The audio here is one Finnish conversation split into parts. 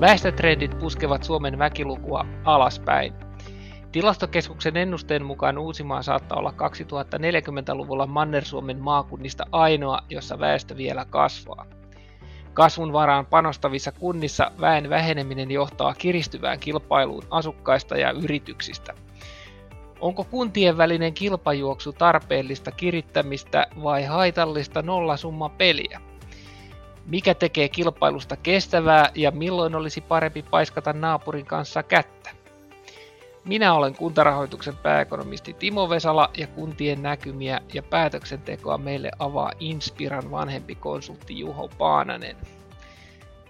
Väestötrendit puskevat Suomen väkilukua alaspäin. Tilastokeskuksen ennusteen mukaan Uusimaa saattaa olla 2040-luvulla Manner-Suomen maakunnista ainoa, jossa väestö vielä kasvaa. Kasvun varaan panostavissa kunnissa väen väheneminen johtaa kiristyvään kilpailuun asukkaista ja yrityksistä. Onko kuntien välinen kilpajuoksu tarpeellista kirittämistä vai haitallista nollasumma peliä? Mikä tekee kilpailusta kestävää ja milloin olisi parempi paiskata naapurin kanssa kättä? Minä olen kuntarahoituksen pääekonomisti Timo Vesala ja kuntien näkymiä ja päätöksentekoa meille avaa Inspiran vanhempi konsultti Juho Paananen.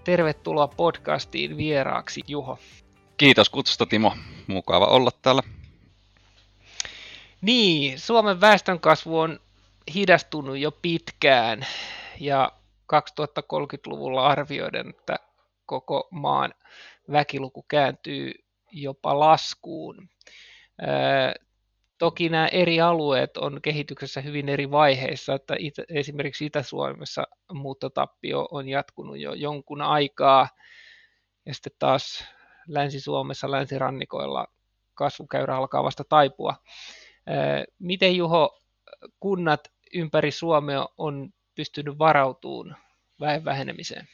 Tervetuloa podcastiin vieraaksi, Juho. Kiitos kutsusta, Timo. Mukava olla täällä. Niin, Suomen väestönkasvu on hidastunut jo pitkään ja 2030-luvulla arvioiden, että koko maan väkiluku kääntyy jopa laskuun. Toki nämä eri alueet on kehityksessä hyvin eri vaiheissa, että itä, esimerkiksi Itä-Suomessa muuttotappio on jatkunut jo jonkun aikaa, ja sitten taas Länsi-Suomessa, länsirannikoilla kasvukäyrä alkaa vasta taipua. Miten Juho, kunnat ympäri Suomea on pystynyt varautumaan väen vähenemiseen?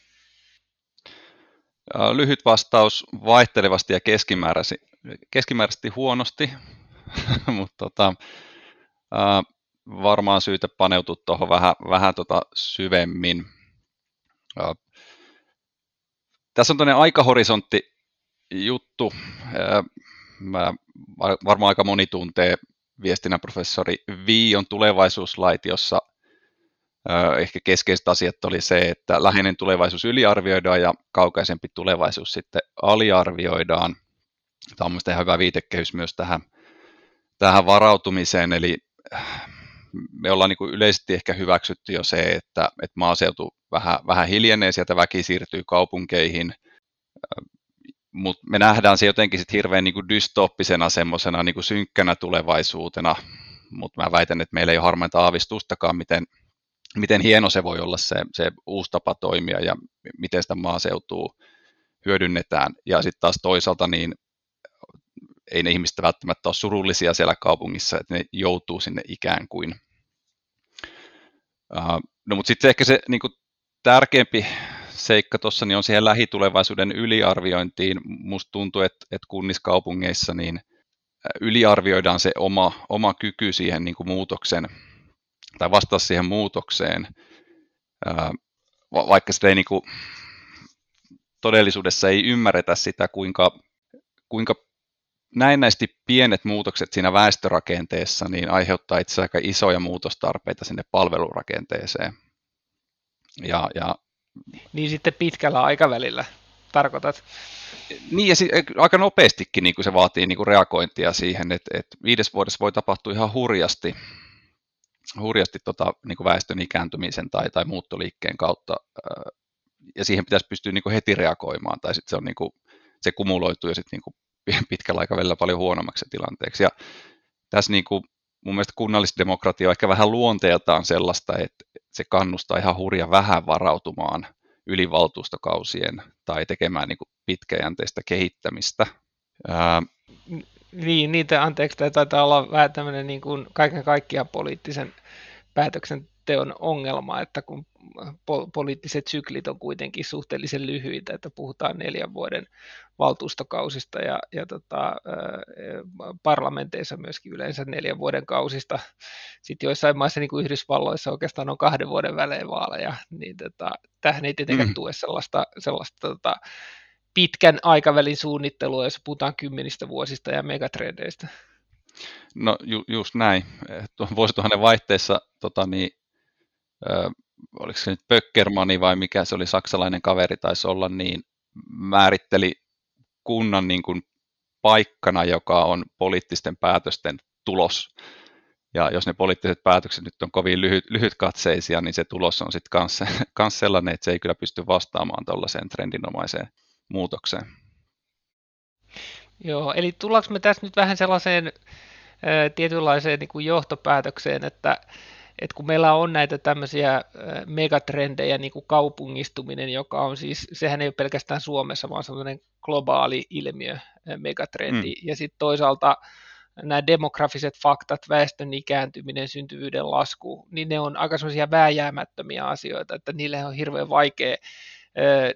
Lyhyt vastaus vaihtelevasti ja keskimääräisesti, keskimääräisesti huonosti, mutta tota, varmaan syytä paneutua tuohon vähän, vähän tota syvemmin. Tässä on tämmöinen aikahorisontti juttu. Mä, varmaan aika moni tuntee viestinnän professori Viion tulevaisuuslait, jossa ehkä keskeiset asiat oli se, että läheinen tulevaisuus yliarvioidaan ja kaukaisempi tulevaisuus sitten aliarvioidaan. Tämä on mielestäni ihan hyvä viitekehys myös tähän, tähän varautumiseen, eli me ollaan niin yleisesti ehkä hyväksytty jo se, että, että maaseutu vähän, vähän hiljenee, sieltä väki siirtyy kaupunkeihin, mutta me nähdään se jotenkin sit hirveän niin kuin dystoppisena semmoisena niin synkkänä tulevaisuutena, mutta mä väitän, että meillä ei ole harmainta aavistustakaan, miten, miten hieno se voi olla se, se uusi tapa toimia ja miten sitä maaseutua hyödynnetään. Ja sitten taas toisaalta niin ei ne ihmiset välttämättä ole surullisia siellä kaupungissa, että ne joutuu sinne ikään kuin. No mutta sitten ehkä se niin kuin tärkeämpi seikka tuossa niin on siihen lähitulevaisuuden yliarviointiin. Musta tuntuu, että, että kunnissa kaupungeissa niin yliarvioidaan se oma, oma kyky siihen niin kuin muutoksen tai vastaa siihen muutokseen, vaikka sitä ei niin kuin, todellisuudessa ei ymmärretä sitä, kuinka, kuinka näennäisesti pienet muutokset siinä väestörakenteessa niin aiheuttaa itse aika isoja muutostarpeita sinne palvelurakenteeseen. Ja, ja, niin sitten pitkällä aikavälillä tarkoitat? Niin, ja si- aika nopeastikin niin kuin se vaatii niin kuin reagointia siihen, että, että viides vuodessa voi tapahtua ihan hurjasti, hurjasti tota, niin kuin väestön ikääntymisen tai, tai muuttoliikkeen kautta, ja siihen pitäisi pystyä niin kuin heti reagoimaan, tai sitten se, on, niin kuin, se kumuloituu jo sitten niin pitkällä aikavälillä paljon huonommaksi tilanteeksi. Ja tässä niin kuin, mun mielestä kunnallisdemokratia on ehkä vähän luonteeltaan sellaista, että se kannustaa ihan hurja vähän varautumaan ylivaltuustokausien tai tekemään niin kuin pitkäjänteistä kehittämistä. Ää, niin, niitä, anteeksi, tämä taitaa olla vähän tämmöinen niin kuin kaiken kaikkiaan poliittisen päätöksenteon ongelma, että kun poliittiset syklit on kuitenkin suhteellisen lyhyitä, että puhutaan neljän vuoden valtuustokausista ja, ja tota, parlamenteissa myöskin yleensä neljän vuoden kausista. Sitten joissain maissa, niin kuin Yhdysvalloissa, oikeastaan on kahden vuoden välein vaaleja, niin tota, tähän ei tietenkään mm. tue sellaista, sellaista tota, pitkän aikavälin suunnittelua, jos puhutaan kymmenistä vuosista ja megatrendeistä. No ju, just näin. Vuosituhannen vaihteessa tota, niin, ö, oliko se nyt Pöckermani vai mikä se oli, saksalainen kaveri taisi olla, niin määritteli kunnan niin kuin paikkana, joka on poliittisten päätösten tulos. Ja jos ne poliittiset päätökset nyt on kovin lyhyt, lyhytkatseisia, niin se tulos on sitten kans sellainen, että se ei kyllä pysty vastaamaan tuollaiseen trendinomaiseen muutokseen. Joo, eli tullaanko me tässä nyt vähän sellaiseen ä, tietynlaiseen niin kuin johtopäätökseen, että, että kun meillä on näitä tämmöisiä megatrendejä, niin kuin kaupungistuminen, joka on siis, sehän ei ole pelkästään Suomessa, vaan semmoinen globaali ilmiö, megatrendi, mm. ja sitten toisaalta nämä demografiset faktat, väestön ikääntyminen, syntyvyyden lasku, niin ne on aika sellaisia vääjäämättömiä asioita, että niille on hirveän vaikea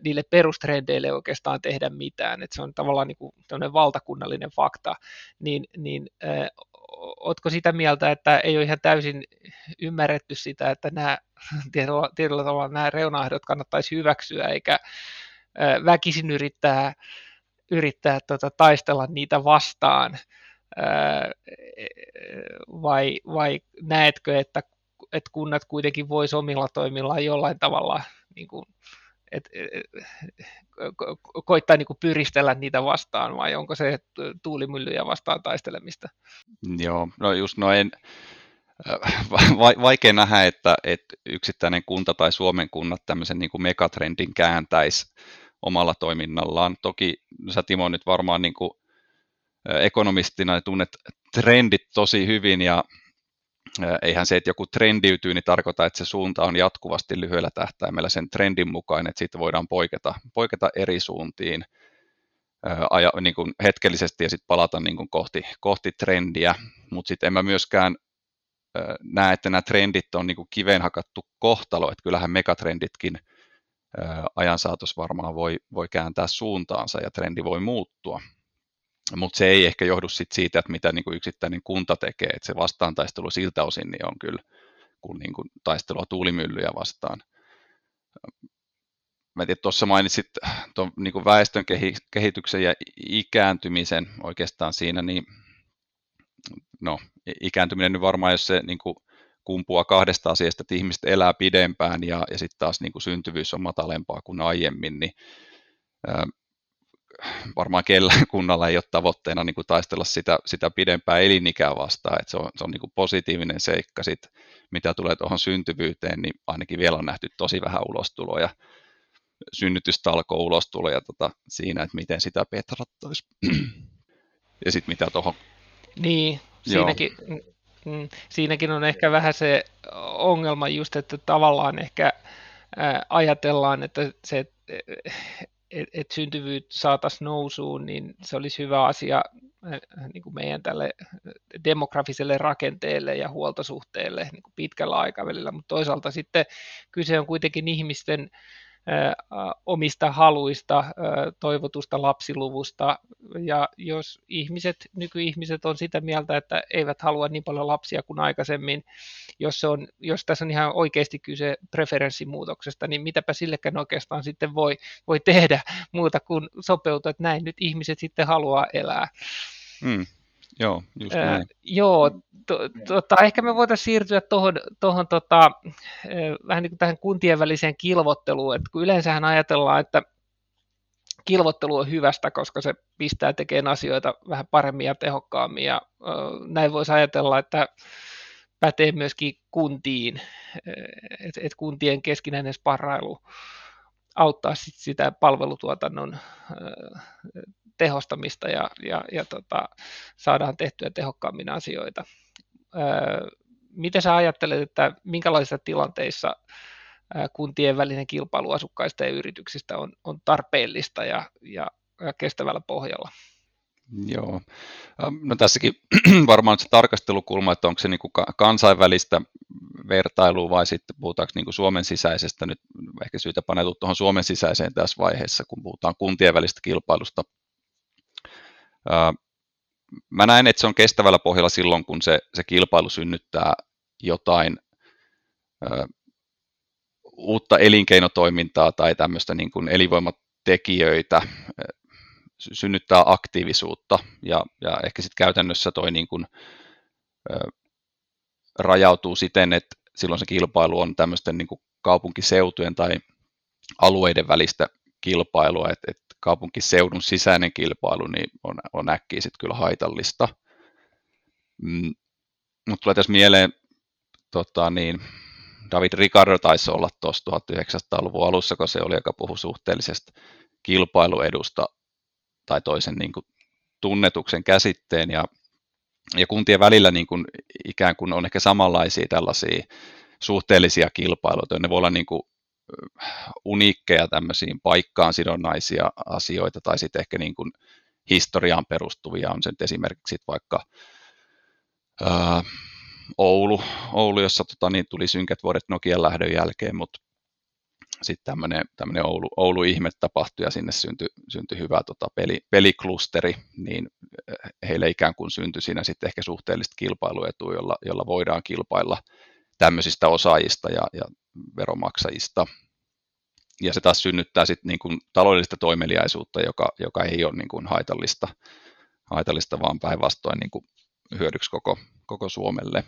niille perustrendeille oikeastaan tehdä mitään, että se on tavallaan niin kuin valtakunnallinen fakta, niin, niin oletko sitä mieltä, että ei ole ihan täysin ymmärretty sitä, että nämä tietyllä, tietyllä tavalla nämä reunaehdot kannattaisi hyväksyä, eikä väkisin yrittää, yrittää tota, taistella niitä vastaan, vai, vai näetkö, että, että kunnat kuitenkin voisi omilla toimillaan jollain tavalla niin kuin, et, et, ko, koittaa niin pyristellä niitä vastaan, vai onko se tuulimyllyjä vastaan taistelemista? Joo, no just noin, vaikea nähdä, että, että yksittäinen kunta tai Suomen kunnat tämmöisen niin kuin megatrendin kääntäisi omalla toiminnallaan. Toki sä Timo nyt varmaan niin kuin ekonomistina tunnet trendit tosi hyvin ja eihän se, että joku trendiytyy, niin tarkoita, että se suunta on jatkuvasti lyhyellä tähtäimellä sen trendin mukaan, että siitä voidaan poiketa, poiketa eri suuntiin aja, niin kuin hetkellisesti ja sitten palata niin kuin kohti, kohti trendiä, mutta sitten en mä myöskään näe, että nämä trendit on niin kuin kiveen hakattu kohtalo, että kyllähän megatrenditkin ajan saatossa varmaan voi, voi kääntää suuntaansa ja trendi voi muuttua, mutta se ei ehkä johdu sit siitä, että mitä niin kuin yksittäinen kunta tekee, että se vastaantaistelu siltä osin niin on kyllä kuin, niin kuin taistelua tuulimyllyjä vastaan. Mä tiedän, tuossa mainitsit tuon niin kuin väestön kehityksen ja ikääntymisen oikeastaan siinä, niin no, ikääntyminen nyt varmaan, jos se niin kuin kumpuaa kahdesta asiasta, että ihmiset elää pidempään ja, ja sitten taas niin kuin syntyvyys on matalempaa kuin aiemmin, niin varmaan kellä kunnalla ei ole tavoitteena niin kuin taistella sitä, sitä pidempää elinikää vastaan, että se on, se on niin kuin positiivinen seikka sit, mitä tulee tuohon syntyvyyteen, niin ainakin vielä on nähty tosi vähän ulostuloja, synnytystalko ulostuloja tota, siinä, että miten sitä petrattaisi. ja sitten mitä tuohon... Niin, siinäkin, mm, siinäkin on ehkä vähän se ongelma just, että tavallaan ehkä ajatellaan, että se että et syntyvyys saataisiin nousuun, niin se olisi hyvä asia äh, niin kuin meidän tälle demografiselle rakenteelle ja huoltosuhteelle niin kuin pitkällä aikavälillä, mutta toisaalta sitten kyse on kuitenkin ihmisten omista haluista, toivotusta lapsiluvusta. Ja jos ihmiset, nykyihmiset on sitä mieltä, että eivät halua niin paljon lapsia kuin aikaisemmin, jos, se on, jos tässä on ihan oikeasti kyse preferenssimuutoksesta, niin mitäpä sillekään oikeastaan sitten voi, voi tehdä muuta kuin sopeutua, että näin nyt ihmiset sitten haluaa elää. Hmm. Joo, just näin. Äh, joo, to, tota, ehkä me voitaisiin siirtyä tuohon, tohon, tota, vähän niin kuin tähän kuntien väliseen kilvotteluun, että kun yleensähän ajatellaan, että kilvottelu on hyvästä, koska se pistää tekemään asioita vähän paremmin ja tehokkaammin, ja äh, näin voisi ajatella, että pätee myöskin kuntiin, että et kuntien keskinäinen sparrailu auttaa sit sitä palvelutuotannon tehostamista ja, ja, ja tota, saadaan tehtyä tehokkaammin asioita. Öö, miten sä ajattelet, että minkälaisissa tilanteissa kuntien välinen kilpailu asukkaista ja yrityksistä on, on tarpeellista ja, ja, ja kestävällä pohjalla? Joo, no tässäkin varmaan se tarkastelukulma, että onko se niin kuin kansainvälistä vertailua vai sitten puhutaanko niin kuin Suomen sisäisestä, nyt ehkä syytä paneutua tuohon Suomen sisäiseen tässä vaiheessa, kun puhutaan kuntien välistä kilpailusta Mä näen, että se on kestävällä pohjalla silloin, kun se, se kilpailu synnyttää jotain ö, uutta elinkeinotoimintaa tai tämmöistä niin kuin elinvoimatekijöitä, synnyttää aktiivisuutta. Ja, ja ehkä sitten käytännössä toi niin kuin, ö, rajautuu siten, että silloin se kilpailu on tämmöisten niin kuin kaupunkiseutujen tai alueiden välistä kilpailua, että, että kaupunkiseudun sisäinen kilpailu niin on, on äkkiä sitten kyllä haitallista. Mm, mutta tulee tässä mieleen, tota, niin, David Ricardo taisi olla tuossa 1900-luvun alussa, kun se oli, joka puhui suhteellisesta kilpailuedusta tai toisen niin kuin, tunnetuksen käsitteen, ja, ja kuntien välillä niin kuin, ikään kuin on ehkä samanlaisia tällaisia suhteellisia kilpailuita. Ne voi olla niin kuin uniikkeja tämmöisiin paikkaan sidonnaisia asioita tai sitten ehkä niin kuin historiaan perustuvia on se esimerkiksi vaikka ää, Oulu, Oulu, jossa tota, niin tuli synkät vuodet Nokian lähdön jälkeen, mutta sitten tämmöinen, tämmöinen Oulu, Oulu-ihme tapahtui ja sinne syntyi, syntyi hyvä tota, peli, peliklusteri, niin heille ikään kuin syntyi siinä sitten ehkä suhteellista kilpailuetua, jolla, jolla voidaan kilpailla tämmöisistä osaajista ja, ja veromaksajista. Ja se taas synnyttää sitten niin kuin taloudellista toimeliaisuutta, joka, joka ei ole niin kuin haitallista, haitallista, vaan päinvastoin niin kuin hyödyksi koko, koko Suomelle.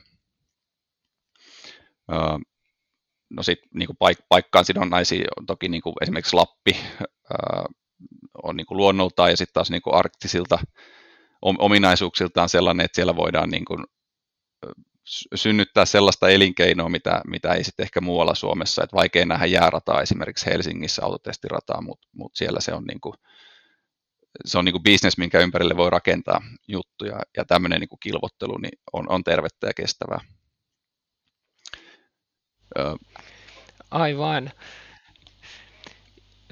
no sitten niin paik- paikkaan sidonnaisia on toki niin kuin esimerkiksi Lappi on niin kuin luonnoltaan ja sitten taas niin kuin arktisilta ominaisuuksiltaan sellainen, että siellä voidaan niin kuin synnyttää sellaista elinkeinoa, mitä, mitä ei sitten ehkä muualla Suomessa, että vaikea nähdä jäärataa esimerkiksi Helsingissä autotestirataa, mutta mut siellä se on niin kuin, se on niin kuin business, minkä ympärille voi rakentaa juttuja, ja tämmöinen niin kuin kilvottelu niin on, on tervettä ja kestävää. Aivan.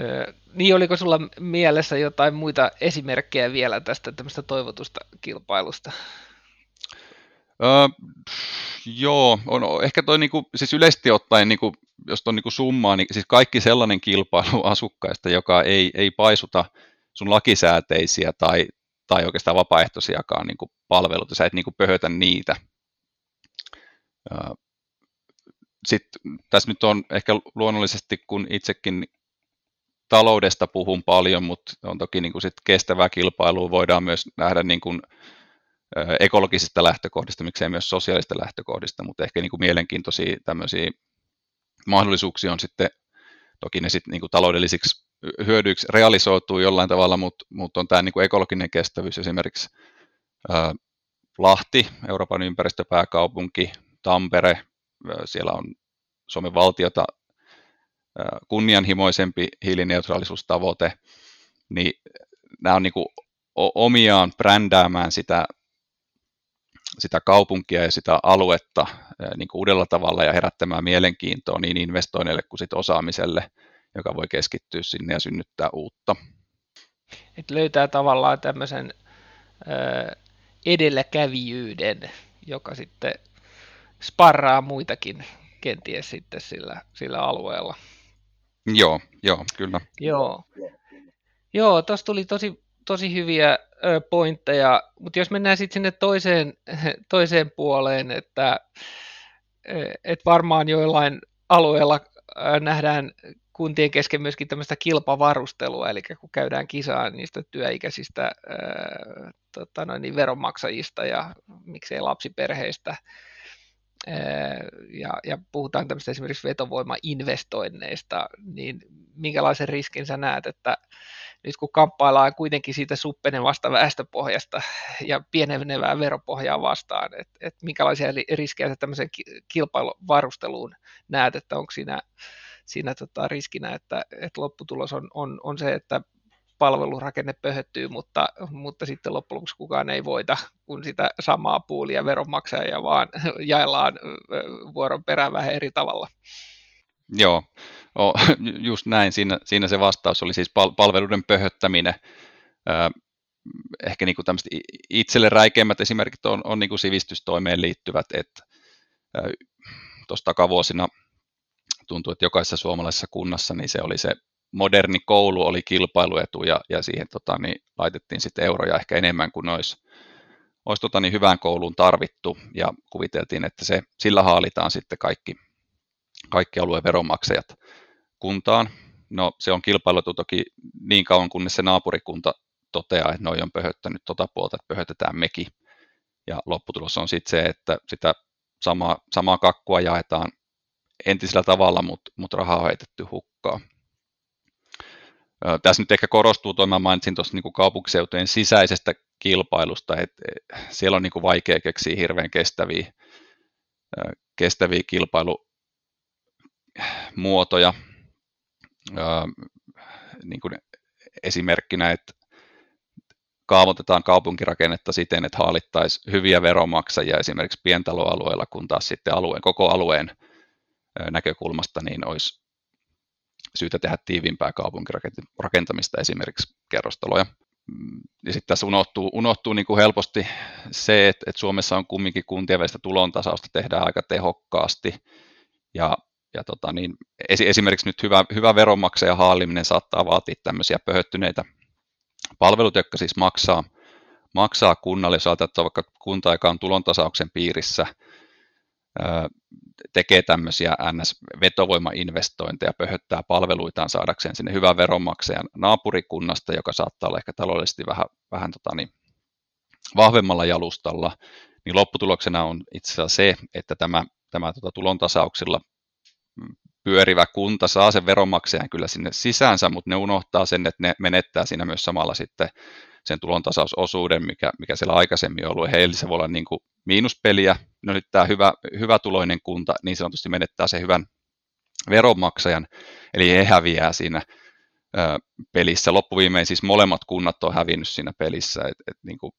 Ö, niin, oliko sulla mielessä jotain muita esimerkkejä vielä tästä tämmöistä toivotusta kilpailusta? Öö, joo, on, ehkä toi niinku, siis yleisesti ottaen, niinku, jos on niinku summaa, niin siis kaikki sellainen kilpailu asukkaista, joka ei, ei paisuta sun lakisääteisiä tai, tai oikeastaan vapaaehtoisiakaan niinku palveluita, sä et niinku pöhötä niitä. Öö, Sitten tässä nyt on ehkä luonnollisesti, kun itsekin taloudesta puhun paljon, mutta on toki niin kuin sit kestävää kilpailua voidaan myös nähdä niin kuin ekologisista lähtökohdista, miksei myös sosiaalista lähtökohdista, mutta ehkä niin kuin mielenkiintoisia tämmöisiä mahdollisuuksia on sitten, toki ne sitten niin kuin taloudellisiksi hyödyiksi realisoituu jollain tavalla, mutta, mutta on tämä niin kuin ekologinen kestävyys esimerkiksi ää, Lahti, Euroopan ympäristöpääkaupunki, Tampere, siellä on Suomen valtiota kunnianhimoisempi hiilineutraalisuustavoite, niin nämä on niin kuin omiaan brändäämään sitä sitä kaupunkia ja sitä aluetta niin kuin uudella tavalla ja herättämään mielenkiintoa niin investoinneille kuin sit osaamiselle, joka voi keskittyä sinne ja synnyttää uutta. Et löytää tavallaan tämmöisen edelläkävijyyden, joka sitten sparraa muitakin kenties sitten sillä, sillä alueella. Joo, joo, kyllä. Joo, joo tuossa tuli tosi, tosi hyviä pointteja, mutta jos mennään sitten sinne toiseen, toiseen puoleen, että et varmaan joillain alueilla nähdään kuntien kesken myöskin tämmöistä kilpavarustelua, eli kun käydään kisaa niistä työikäisistä tota noin, niin veronmaksajista ja miksei lapsiperheistä, ja, ja puhutaan tämmöistä esimerkiksi vetovoimainvestoinneista, niin minkälaisen riskin sä näet, että nyt kun kamppaillaan kuitenkin siitä suppenevasta väestöpohjasta ja pienenevää veropohjaa vastaan, että et minkälaisia riskejä sä tämmöisen kilpailuvarusteluun näet, että onko siinä, siinä tota riskinä, että, että lopputulos on, on, on se, että palvelurakenne pöhöttyy, mutta, mutta sitten loppujen lopuksi kukaan ei voita, kun sitä samaa puulia veronmaksajia vaan jaellaan vuoron perään vähän eri tavalla. Joo, o, just näin. Siinä, siinä se vastaus oli siis pal- palveluiden pöhöttäminen. ehkä niin kuin itselle räikeimmät esimerkit on, on niin kuin sivistystoimeen liittyvät, että tuossa takavuosina tuntuu, että jokaisessa suomalaisessa kunnassa niin se oli se moderni koulu oli kilpailuetu ja, ja siihen tota, niin laitettiin sitten euroja ehkä enemmän kuin olisi, olisi tota, niin hyvään kouluun tarvittu ja kuviteltiin, että se, sillä haalitaan sitten kaikki, kaikki alueen veronmaksajat kuntaan. No se on kilpailuetu toki niin kauan, kunnes se naapurikunta toteaa, että noi on pöhöttänyt tota puolta, että pöhötetään mekin. Ja lopputulos on sitten se, että sitä samaa, samaa kakkua jaetaan entisellä tavalla, mutta mut rahaa on heitetty hukkaan. Tässä nyt ehkä korostuu tuo, mä mainitsin tuossa niin kaupunkiseutujen sisäisestä kilpailusta, että siellä on niin kuin vaikea keksiä hirveän kestäviä, kestäviä kilpailumuotoja. Niin kuin esimerkkinä, että kaavoitetaan kaupunkirakennetta siten, että haalittaisiin hyviä veronmaksajia esimerkiksi pientaloalueella, kun taas sitten alueen, koko alueen näkökulmasta, niin olisi syytä tehdä tiiviimpää kaupunkirakentamista, esimerkiksi kerrostaloja. Mm, ja sitten tässä unohtuu, unohtuu niin kuin helposti se, että, että Suomessa on kumminkin kuntien välistä tulontasausta tehdään aika tehokkaasti. Ja, ja tota niin, esimerkiksi nyt hyvä, hyvä veronmaksaja haaliminen saattaa vaatia tämmöisiä pöhöttyneitä palveluita, jotka siis maksaa, maksaa kunnalle, jos ajatellaan, että vaikka kunta, joka on tulontasauksen piirissä, tekee tämmöisiä NS-vetovoimainvestointeja, pöhöttää palveluitaan saadakseen sinne hyvän veronmaksajan naapurikunnasta, joka saattaa olla ehkä taloudellisesti vähän, vähän tota niin, vahvemmalla jalustalla, niin lopputuloksena on itse asiassa se, että tämä, tämä tota tulontasauksilla pyörivä kunta saa sen veronmaksajan kyllä sinne sisäänsä, mutta ne unohtaa sen, että ne menettää siinä myös samalla sitten sen tulontasausosuuden, mikä, mikä siellä aikaisemmin on ollut. Heillä se voi olla niin kuin miinuspeliä. No nyt tämä hyvä, hyvä tuloinen kunta niin sanotusti menettää sen hyvän veronmaksajan, eli he häviää siinä ö, pelissä. Loppuviimein siis molemmat kunnat on hävinnyt siinä pelissä. Et, et, niin kuin,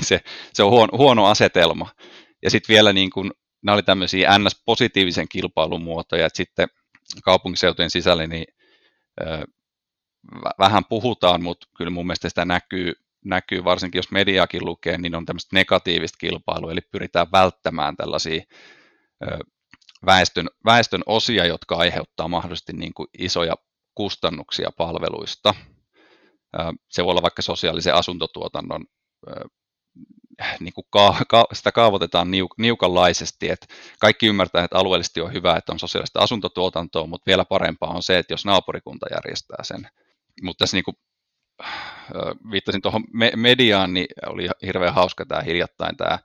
se, se on huono, huono asetelma. Ja sitten vielä niin kuin, nämä oli tämmöisiä NS-positiivisen kilpailun muotoja, että sitten kaupunkiseutujen sisällä niin ö, vähän puhutaan, mutta kyllä mun mielestä sitä näkyy, näkyy, varsinkin jos mediakin lukee, niin on tämmöistä negatiivista kilpailua, eli pyritään välttämään tällaisia väestön, väestön osia, jotka aiheuttaa mahdollisesti niin kuin isoja kustannuksia palveluista. Se voi olla vaikka sosiaalisen asuntotuotannon, niin kuin ka, ka, sitä kaavoitetaan niuk, niukanlaisesti, että kaikki ymmärtää, että alueellisesti on hyvä, että on sosiaalista asuntotuotantoa, mutta vielä parempaa on se, että jos naapurikunta järjestää sen mutta tässä niin kuin, viittasin tuohon mediaan, niin oli hirveän hauska tämä hiljattain tämä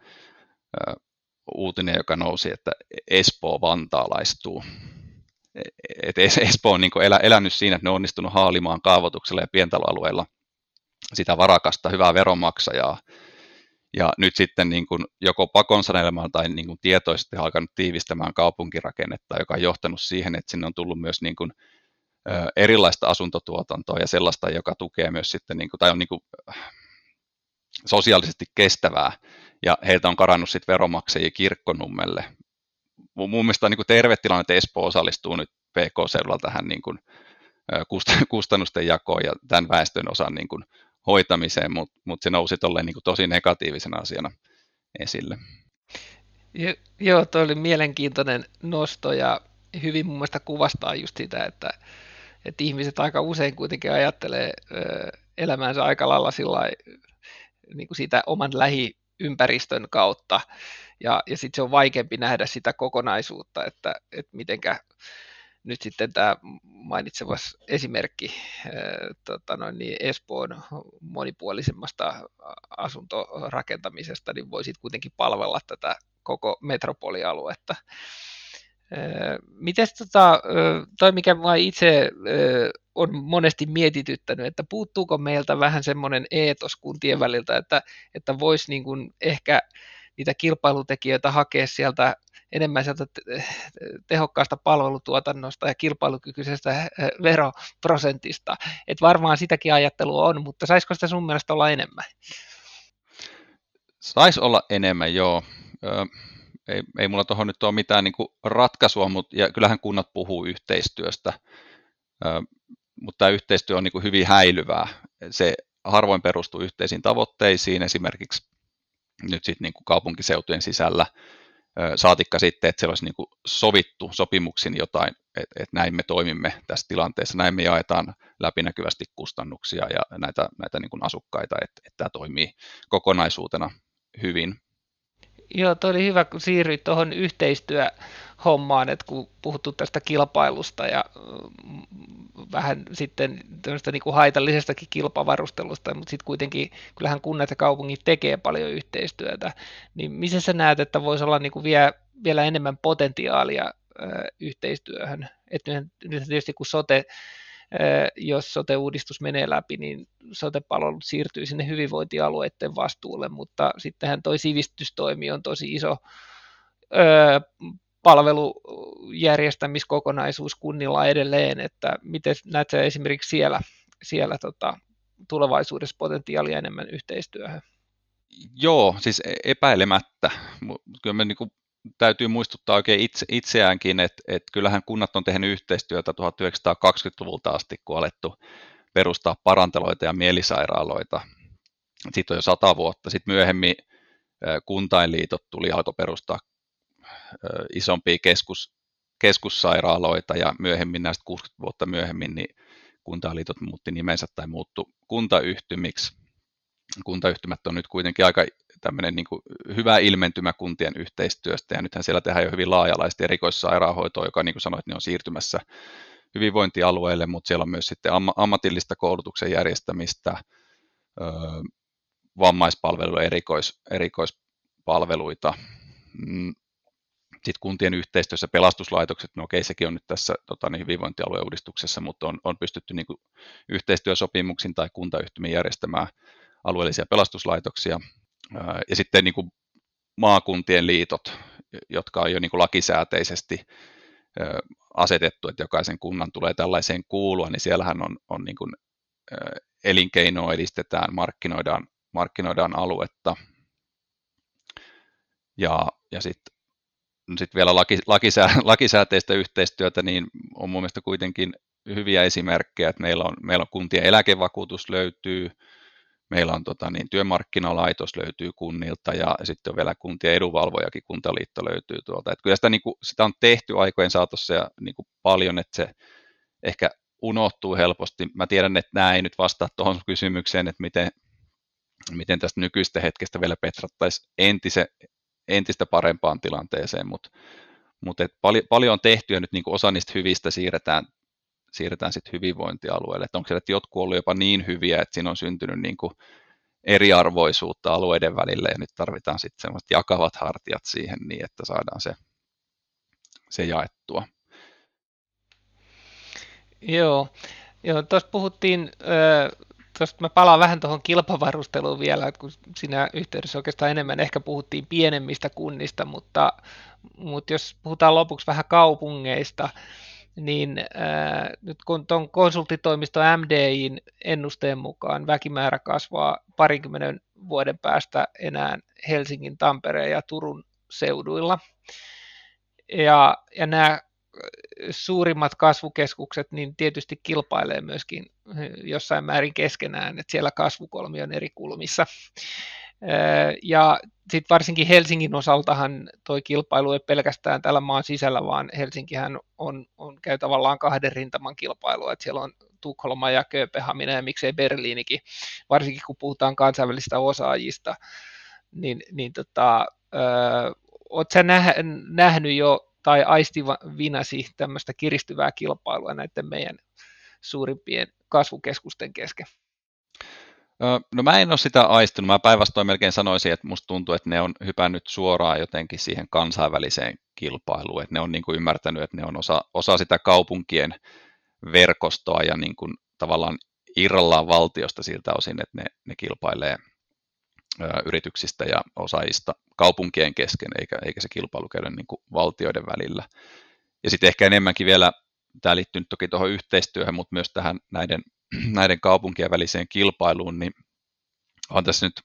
uutinen, joka nousi, että Espoo vantaalaistuu. E, et Espoo on niin elä, elänyt siinä, että ne on onnistunut haalimaan kaavoituksella ja pientaloalueella sitä varakasta, hyvää veronmaksajaa. Ja nyt sitten niin kuin joko pakon sanelemaan tai niin kuin tietoisesti alkanut tiivistämään kaupunkirakennetta, joka on johtanut siihen, että sinne on tullut myös niin kuin erilaista asuntotuotantoa ja sellaista, joka tukee myös sitten, niin kuin, tai on niin kuin, sosiaalisesti kestävää, ja heiltä on karannut sitten veromaksajia kirkkonummelle. Mun mielestä on niin kuin terve tilanne, että Espoo osallistuu nyt PK-seudulla tähän niin kuin, kustannusten jakoon ja tämän väestön osan niin kuin, hoitamiseen, mutta mut se nousi tolleen niin tosi negatiivisena asiana esille. Jo, joo, tuo oli mielenkiintoinen nosto ja hyvin mun mielestä kuvastaa just sitä, että, että ihmiset aika usein kuitenkin ajattelee elämäänsä aika lailla sillä niin kuin siitä oman lähiympäristön kautta, ja, ja sitten se on vaikeampi nähdä sitä kokonaisuutta, että, että mitenkä nyt sitten tämä mainitsevas esimerkki tota noin, niin Espoon monipuolisemmasta asuntorakentamisesta, niin voi sitten kuitenkin palvella tätä koko metropolialuetta. Miten tota, toi mikä minua itse on monesti mietityttänyt, että puuttuuko meiltä vähän semmoinen eetos kuntien väliltä, että, että voisi niin ehkä niitä kilpailutekijöitä hakea sieltä enemmän sieltä tehokkaasta palvelutuotannosta ja kilpailukykyisestä veroprosentista. Et varmaan sitäkin ajattelua on, mutta saisiko sitä sun mielestä olla enemmän? Saisi olla enemmän, joo ei, ei mulla tuohon nyt ole mitään niin kuin ratkaisua, mutta ja kyllähän kunnat puhuu yhteistyöstä, ö, mutta tämä yhteistyö on niin kuin hyvin häilyvää. Se harvoin perustuu yhteisiin tavoitteisiin, esimerkiksi nyt sitten niin kaupunkiseutujen sisällä, ö, saatikka sitten, että se olisi niin sovittu sopimuksin jotain, että et näin me toimimme tässä tilanteessa, näin me jaetaan läpinäkyvästi kustannuksia ja näitä, näitä niin asukkaita, että, että tämä toimii kokonaisuutena hyvin. Joo, toi oli hyvä, kun siirryit tuohon yhteistyöhommaan, että kun puhuttu tästä kilpailusta ja mm, vähän sitten tämmöistä niin kuin haitallisestakin kilpavarustelusta, mutta sitten kuitenkin kyllähän kunnat ja kaupungit tekee paljon yhteistyötä, niin missä sä näet, että voisi olla niin kuin vielä, vielä enemmän potentiaalia yhteistyöhön? Että nyt tietysti kun sote jos sote-uudistus menee läpi, niin sote-palvelut siirtyy sinne hyvinvointialueiden vastuulle, mutta sittenhän toi sivistystoimi on tosi iso palvelujärjestämiskokonaisuus kunnilla edelleen, että miten näet esimerkiksi siellä, siellä tota, tulevaisuudessa potentiaalia enemmän yhteistyöhön? Joo, siis e-, epäilemättä. Kyllä me niin kuin täytyy muistuttaa oikein itse, itseäänkin, että, että kyllähän kunnat on tehnyt yhteistyötä 1920-luvulta asti, kun alettu perustaa paranteloita ja mielisairaaloita. Sitten on jo sata vuotta. Sitten myöhemmin kuntainliitot tuli, alkoi perustaa isompia keskus, keskussairaaloita ja myöhemmin näistä 60 vuotta myöhemmin niin kuntaliitot muutti nimensä tai muuttu kuntayhtymiksi. Kuntayhtymät on nyt kuitenkin aika tämmöinen niin kuin hyvä ilmentymä kuntien yhteistyöstä ja nythän siellä tehdään jo hyvin laajalaisesti erikoissairaanhoitoa, joka niin kuin sanoit, niin on siirtymässä hyvinvointialueelle, mutta siellä on myös sitten ammatillista koulutuksen järjestämistä, vammaispalveluja, erikois, erikoispalveluita, mm, sitten kuntien yhteistyössä pelastuslaitokset, no okei, sekin on nyt tässä tota, niin hyvinvointialueen uudistuksessa, mutta on, on pystytty niin kuin, yhteistyösopimuksin tai kuntayhtymin järjestämään alueellisia pelastuslaitoksia. Ja sitten niin kuin, maakuntien liitot, jotka on jo niin kuin, lakisääteisesti asetettu, että jokaisen kunnan tulee tällaiseen kuulua, niin siellähän on, on niin kuin, elinkeinoa edistetään, markkinoidaan, markkinoidaan aluetta. Ja, ja sitten sitten vielä laki, lakisää, lakisääteistä yhteistyötä, niin on mun mielestä kuitenkin hyviä esimerkkejä, että meillä on, meillä on kuntien eläkevakuutus löytyy, meillä on tota, niin, työmarkkinalaitos löytyy kunnilta ja sitten on vielä kuntien edunvalvojakin, kuntaliitto löytyy tuolta. Et kyllä sitä, niin kuin, sitä on tehty aikojen saatossa ja niin kuin paljon, että se ehkä unohtuu helposti. Mä tiedän, että nämä ei nyt vastaa tuohon kysymykseen, että miten, miten tästä nykyistä hetkestä vielä petrattaisiin entisen entistä parempaan tilanteeseen, mutta mut paljon, paljon on tehty ja nyt niin osa niistä hyvistä siirretään, siirretään sitten hyvinvointialueelle. Et onko siellä jotkut ollut jopa niin hyviä, että siinä on syntynyt niin kuin eriarvoisuutta alueiden välillä ja nyt tarvitaan sitten sellaiset jakavat hartiat siihen niin, että saadaan se, se jaettua. Joo, Joo tuossa puhuttiin tuosta mä palaan vähän tuohon kilpavarusteluun vielä, että kun siinä yhteydessä oikeastaan enemmän ehkä puhuttiin pienemmistä kunnista, mutta, mutta jos puhutaan lopuksi vähän kaupungeista, niin ää, nyt kun tuon konsulttitoimisto MDIin ennusteen mukaan väkimäärä kasvaa parikymmenen vuoden päästä enää Helsingin, Tampereen ja Turun seuduilla. Ja, ja nämä suurimmat kasvukeskukset niin tietysti kilpailee myöskin jossain määrin keskenään, että siellä kasvukolmi on eri kulmissa. Ja sitten varsinkin Helsingin osaltahan tuo kilpailu ei pelkästään tällä maan sisällä, vaan Helsinkihän on, on käy tavallaan kahden rintaman kilpailua, että siellä on Tukholma ja Kööpenhamina ja miksei Berliinikin, varsinkin kun puhutaan kansainvälisistä osaajista, niin, niin tota, oletko nähnyt jo tai aistivinasi tämmöistä kiristyvää kilpailua näiden meidän suurimpien kasvukeskusten kesken? No mä en ole sitä aistunut. Mä päinvastoin melkein sanoisin, että musta tuntuu, että ne on hypännyt suoraan jotenkin siihen kansainväliseen kilpailuun. Että ne on niin kuin ymmärtänyt, että ne on osa, osa sitä kaupunkien verkostoa ja niin kuin tavallaan irrallaan valtiosta siltä osin, että ne, ne kilpailee yrityksistä ja osaajista kaupunkien kesken, eikä, eikä se kilpailu käydä niin kuin valtioiden välillä. Ja sitten ehkä enemmänkin vielä, tämä liittyy nyt toki tuohon yhteistyöhön, mutta myös tähän näiden, näiden kaupunkien väliseen kilpailuun, niin on tässä nyt,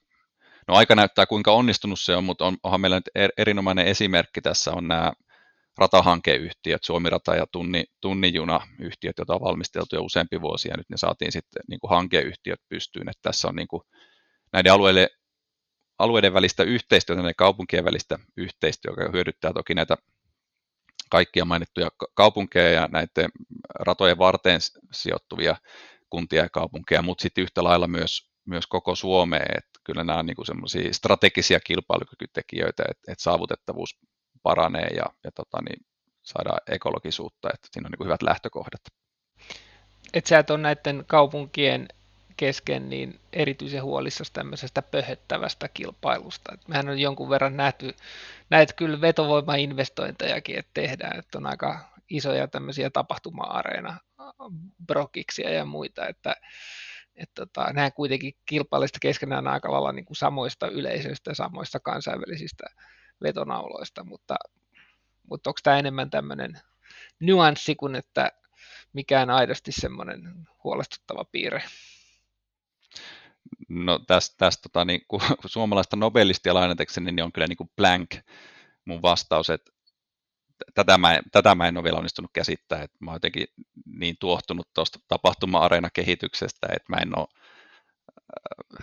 no aika näyttää kuinka onnistunut se on, mutta on, onhan meillä nyt er, erinomainen esimerkki tässä on nämä ratahankeyhtiöt, Suomi-rata ja tunni, tunnijuna-yhtiöt, joita on valmisteltu jo useampi vuosi, ja nyt ne saatiin sitten niin kuin hankeyhtiöt pystyyn, että tässä on niin kuin näiden alueille alueiden välistä yhteistyötä ja kaupunkien välistä yhteistyötä, joka hyödyttää toki näitä kaikkia mainittuja kaupunkeja ja näiden ratojen varteen sijoittuvia kuntia ja kaupunkeja, mutta sitten yhtä lailla myös, myös koko Suomeen, että kyllä nämä on niin semmoisia strategisia kilpailukykytekijöitä, että, että saavutettavuus paranee ja, ja tota, niin saadaan ekologisuutta, että siinä on niin hyvät lähtökohdat. Et sä et ole näiden kaupunkien kesken niin erityisen huolissasi tämmöisestä pöhöttävästä kilpailusta. Et mehän on jonkun verran nähty, näet kyllä vetovoimainvestointejakin, että tehdään, että on aika isoja tämmöisiä tapahtuma-areena brokiksia ja muita, että että tota, nämä kuitenkin kilpailista keskenään aika lailla niin kuin samoista yleisöistä samoista kansainvälisistä vetonauloista, mutta, mutta onko tämä enemmän tämmöinen nyanssi kuin että mikään aidosti semmoinen huolestuttava piirre? No tästä, tästä tota, niin, kun, suomalaista nobelistia lainatekseni, niin on kyllä niin kuin blank mun vastaus, että tätä mä, tätä mä en ole vielä onnistunut käsittää, että mä oon jotenkin niin tuohtunut tuosta tapahtuma-areena-kehityksestä, että mä en ole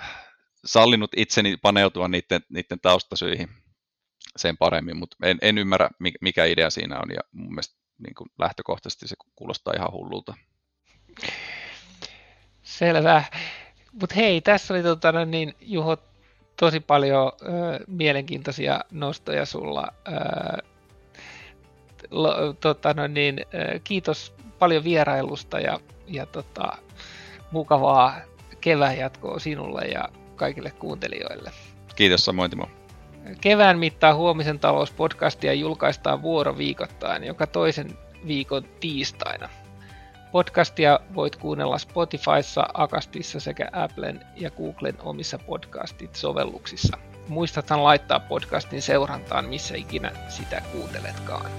äh, sallinut itseni paneutua niiden, niiden taustasyihin sen paremmin, mutta en, en ymmärrä, mikä idea siinä on, ja mun mielestä niin kuin lähtökohtaisesti se kuulostaa ihan hullulta. Selvä. Mutta hei, tässä oli tota, niin, Juho tosi paljon ö, mielenkiintoisia nostoja sulla. Ö, tota, no niin, kiitos paljon vierailusta ja, ja tota, mukavaa kevään jatkoa sinulle ja kaikille kuuntelijoille. Kiitos samoin Timo. Kevään mittaan huomisen talouspodcastia julkaistaan vuoroviikoittain joka toisen viikon tiistaina. Podcastia voit kuunnella Spotifyssa, Akastissa sekä Applen ja Googlen omissa podcastit-sovelluksissa. Muistathan laittaa podcastin seurantaan missä ikinä sitä kuunteletkaan.